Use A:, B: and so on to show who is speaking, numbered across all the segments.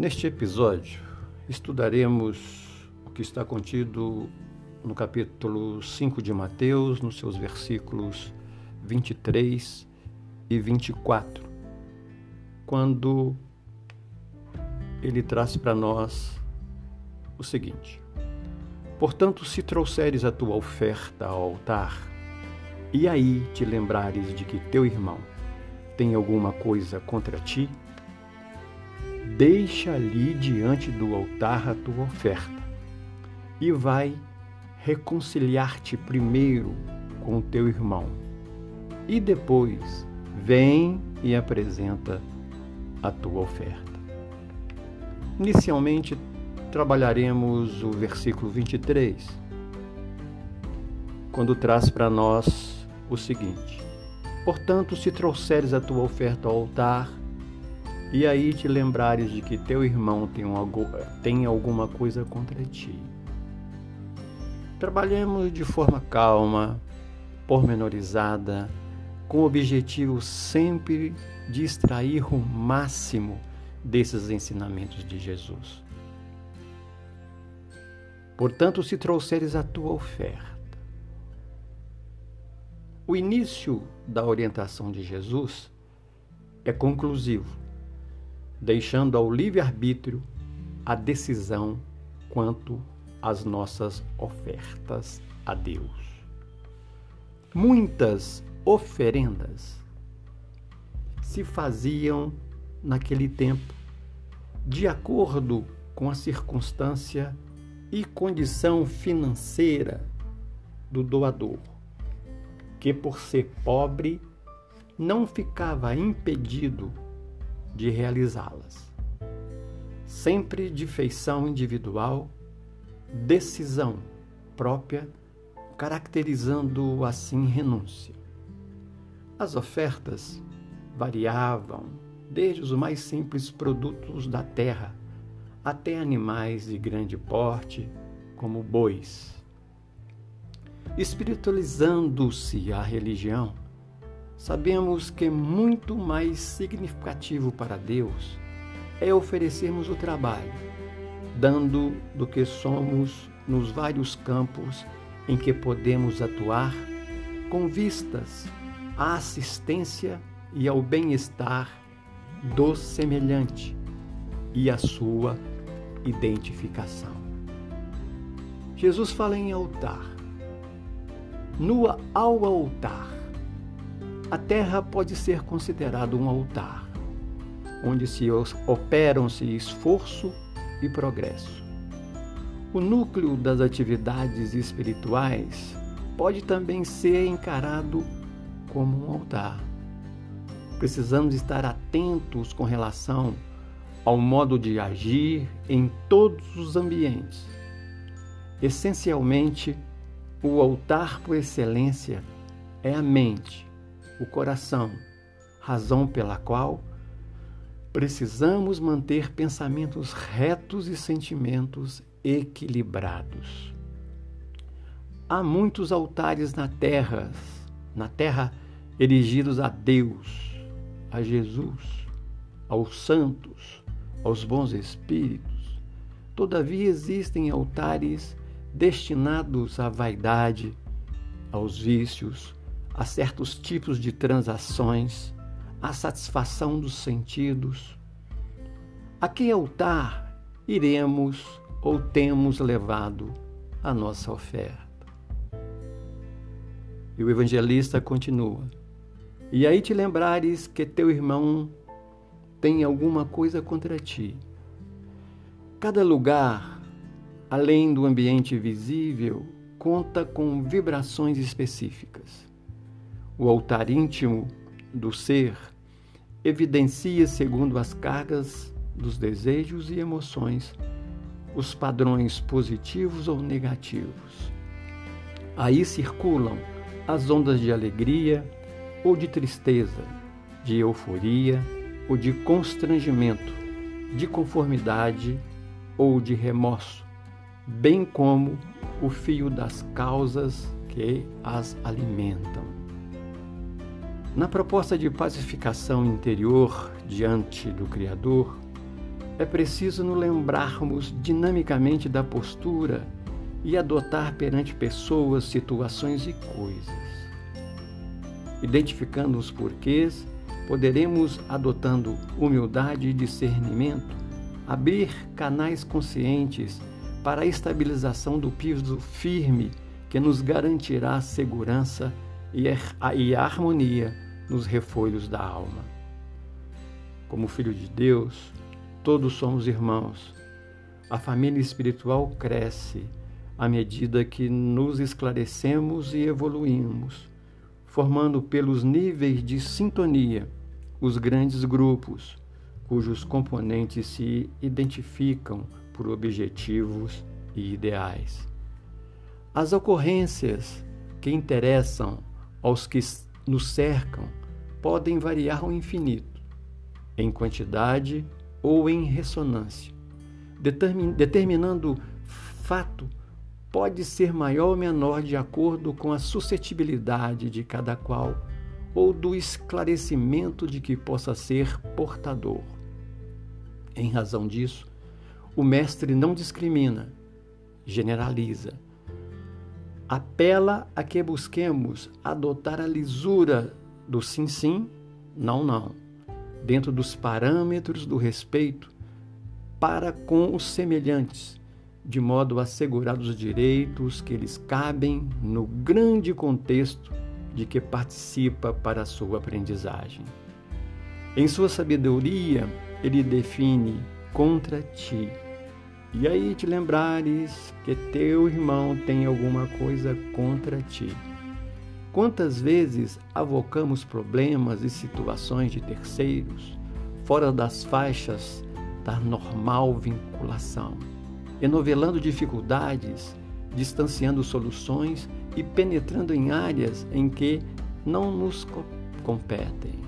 A: Neste episódio, estudaremos o que está contido no capítulo 5 de Mateus, nos seus versículos 23 e 24, quando ele traz para nós o seguinte: Portanto, se trouxeres a tua oferta ao altar, e aí te lembrares de que teu irmão tem alguma coisa contra ti, deixa ali diante do altar a tua oferta e vai reconciliar-te primeiro com o teu irmão. E depois vem e apresenta a tua oferta. Inicialmente trabalharemos o versículo 23, quando traz para nós o seguinte: Portanto, se trouxeres a tua oferta ao altar, e aí te lembrares de que teu irmão tem, um, tem alguma coisa contra ti. Trabalhemos de forma calma, pormenorizada, com o objetivo sempre de extrair o máximo desses ensinamentos de Jesus. Portanto, se trouxeres a tua oferta, o início da orientação de Jesus é conclusivo deixando ao livre-arbítrio a decisão quanto às nossas ofertas a Deus. Muitas oferendas se faziam naquele tempo de acordo com a circunstância e condição financeira do doador, que por ser pobre não ficava impedido de realizá-las. Sempre de feição individual, decisão própria, caracterizando assim renúncia. As ofertas variavam desde os mais simples produtos da terra até animais de grande porte, como bois. Espiritualizando-se a religião, sabemos que muito mais significativo para Deus é oferecermos o trabalho, dando do que somos nos vários campos em que podemos atuar, com vistas à assistência e ao bem-estar do semelhante e à sua identificação. Jesus fala em altar. No ao altar, a terra pode ser considerada um altar, onde se operam-se esforço e progresso. O núcleo das atividades espirituais pode também ser encarado como um altar. Precisamos estar atentos com relação ao modo de agir em todos os ambientes. Essencialmente, o altar por excelência é a mente, o coração, razão pela qual precisamos manter pensamentos retos e sentimentos equilibrados. Há muitos altares na terra, na terra erigidos a Deus, a Jesus, aos santos, aos bons espíritos. Todavia existem altares destinados à vaidade, aos vícios, a certos tipos de transações, a satisfação dos sentidos. A que altar iremos ou temos levado a nossa oferta? E o evangelista continua: E aí te lembrares que teu irmão tem alguma coisa contra ti. Cada lugar, além do ambiente visível, conta com vibrações específicas. O altar íntimo do ser evidencia, segundo as cargas dos desejos e emoções, os padrões positivos ou negativos. Aí circulam as ondas de alegria ou de tristeza, de euforia ou de constrangimento, de conformidade ou de remorso, bem como o fio das causas que as alimentam. Na proposta de pacificação interior diante do Criador, é preciso nos lembrarmos dinamicamente da postura e adotar perante pessoas, situações e coisas. Identificando os porquês, poderemos, adotando humildade e discernimento, abrir canais conscientes para a estabilização do piso firme que nos garantirá segurança e a harmonia nos refolhos da alma. Como filho de Deus, todos somos irmãos. A família espiritual cresce à medida que nos esclarecemos e evoluímos, formando pelos níveis de sintonia os grandes grupos, cujos componentes se identificam por objetivos e ideais. As ocorrências que interessam aos que nos cercam podem variar ao infinito, em quantidade ou em ressonância, determinando fato pode ser maior ou menor de acordo com a suscetibilidade de cada qual ou do esclarecimento de que possa ser portador. Em razão disso, o mestre não discrimina, generaliza. Apela a que busquemos adotar a lisura do sim sim, não não, dentro dos parâmetros do respeito para com os semelhantes, de modo a assegurar os direitos que lhes cabem no grande contexto de que participa para a sua aprendizagem. Em sua sabedoria, ele define contra ti. E aí te lembrares que teu irmão tem alguma coisa contra ti. Quantas vezes avocamos problemas e situações de terceiros fora das faixas da normal vinculação? enovelando dificuldades, distanciando soluções e penetrando em áreas em que não nos competem.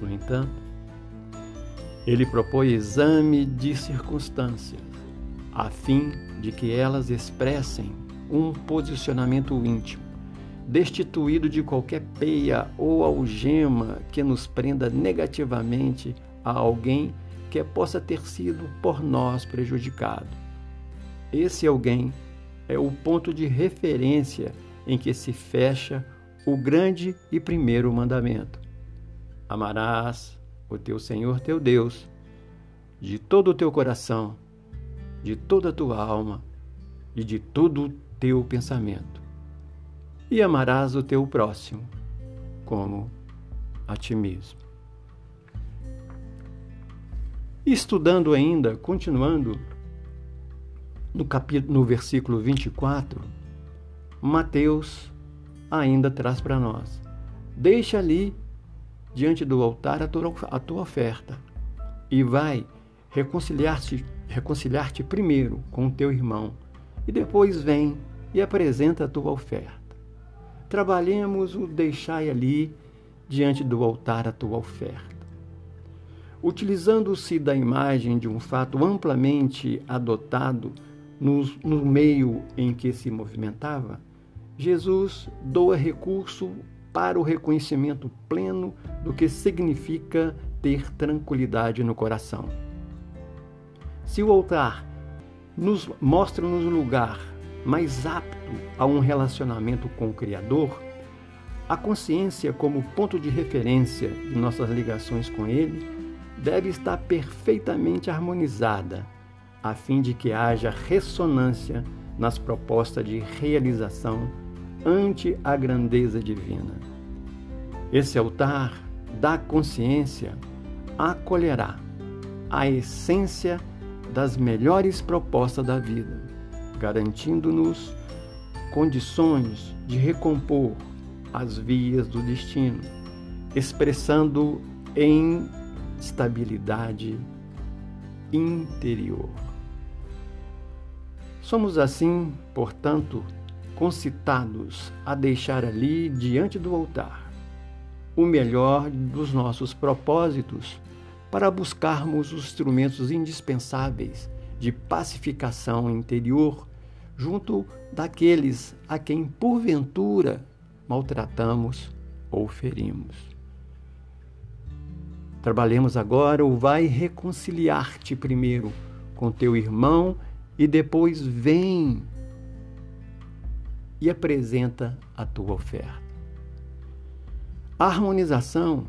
A: No entanto, ele propõe exame de circunstâncias, a fim de que elas expressem um posicionamento íntimo, destituído de qualquer peia ou algema que nos prenda negativamente a alguém que possa ter sido por nós prejudicado. Esse alguém é o ponto de referência em que se fecha o grande e primeiro mandamento: Amarás o teu Senhor teu Deus de todo o teu coração, de toda a tua alma e de todo o teu pensamento. E amarás o teu próximo como a ti mesmo. Estudando ainda, continuando no, capítulo, no versículo 24, Mateus ainda traz para nós: Deixa ali diante do altar a tua, a tua oferta e vai reconciliar-te reconciliar primeiro com o teu irmão e depois vem e apresenta a tua oferta. Trabalhemos o deixai ali diante do altar a tua oferta. Utilizando-se da imagem de um fato amplamente adotado no, no meio em que se movimentava, Jesus doa recurso para o reconhecimento pleno do que significa ter tranquilidade no coração. Se o altar nos mostra-nos um lugar mais apto a um relacionamento com o Criador, a consciência como ponto de referência de nossas ligações com Ele deve estar perfeitamente harmonizada a fim de que haja ressonância nas propostas de realização ante a grandeza divina. Esse altar da consciência acolherá a essência das melhores propostas da vida, garantindo-nos condições de recompor as vias do destino, expressando em estabilidade interior. Somos assim, portanto, concitados a deixar ali, diante do altar, o melhor dos nossos propósitos para buscarmos os instrumentos indispensáveis de pacificação interior junto daqueles a quem porventura maltratamos ou ferimos. Trabalhemos agora o vai reconciliar-te primeiro com teu irmão e depois vem e apresenta a tua oferta. A harmonização,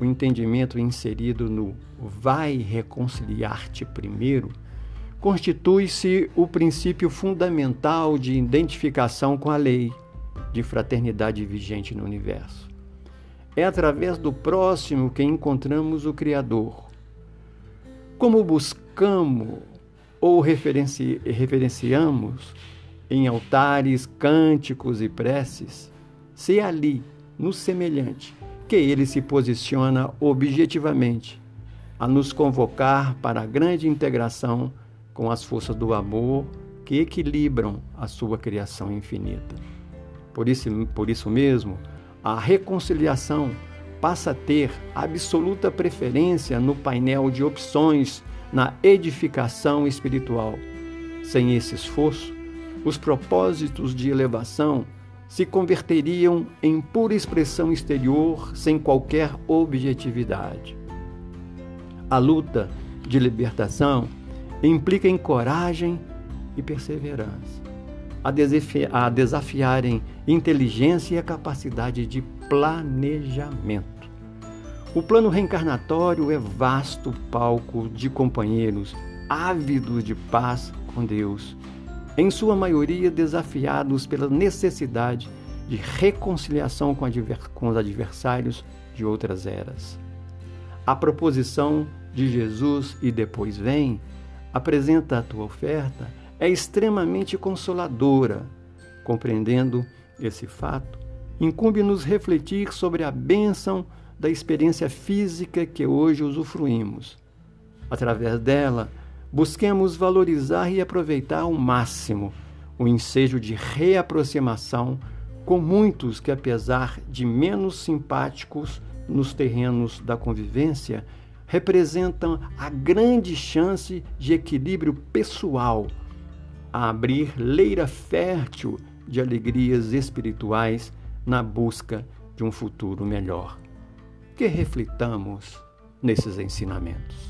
A: o entendimento inserido no vai reconciliar-te primeiro, constitui-se o princípio fundamental de identificação com a lei de fraternidade vigente no universo. É através do próximo que encontramos o Criador. Como buscamos ou referenci referenciamos em altares, cânticos e preces, se ali, no semelhante, que ele se posiciona objetivamente a nos convocar para a grande integração com as forças do amor que equilibram a sua criação infinita. Por isso, por isso mesmo, a reconciliação passa a ter absoluta preferência no painel de opções na edificação espiritual. Sem esse esforço, os propósitos de elevação se converteriam em pura expressão exterior sem qualquer objetividade. A luta de libertação implica em coragem e perseverança, a, a desafiarem inteligência e a capacidade de planejamento. O plano reencarnatório é vasto palco de companheiros ávidos de paz com Deus, em sua maioria desafiados pela necessidade de reconciliação com, com os adversários de outras eras. A proposição de Jesus e depois vem apresenta a tua oferta é extremamente consoladora. Compreendendo esse fato, incumbe-nos refletir sobre a bênção da experiência física que hoje usufruímos. Através dela, busquemos valorizar e aproveitar ao máximo o ensejo de reaproximação com muitos que, apesar de menos simpáticos nos terrenos da convivência, representam a grande chance de equilíbrio pessoal, a abrir leira fértil de alegrias espirituais na busca de um futuro melhor que reflitamos nesses ensinamentos.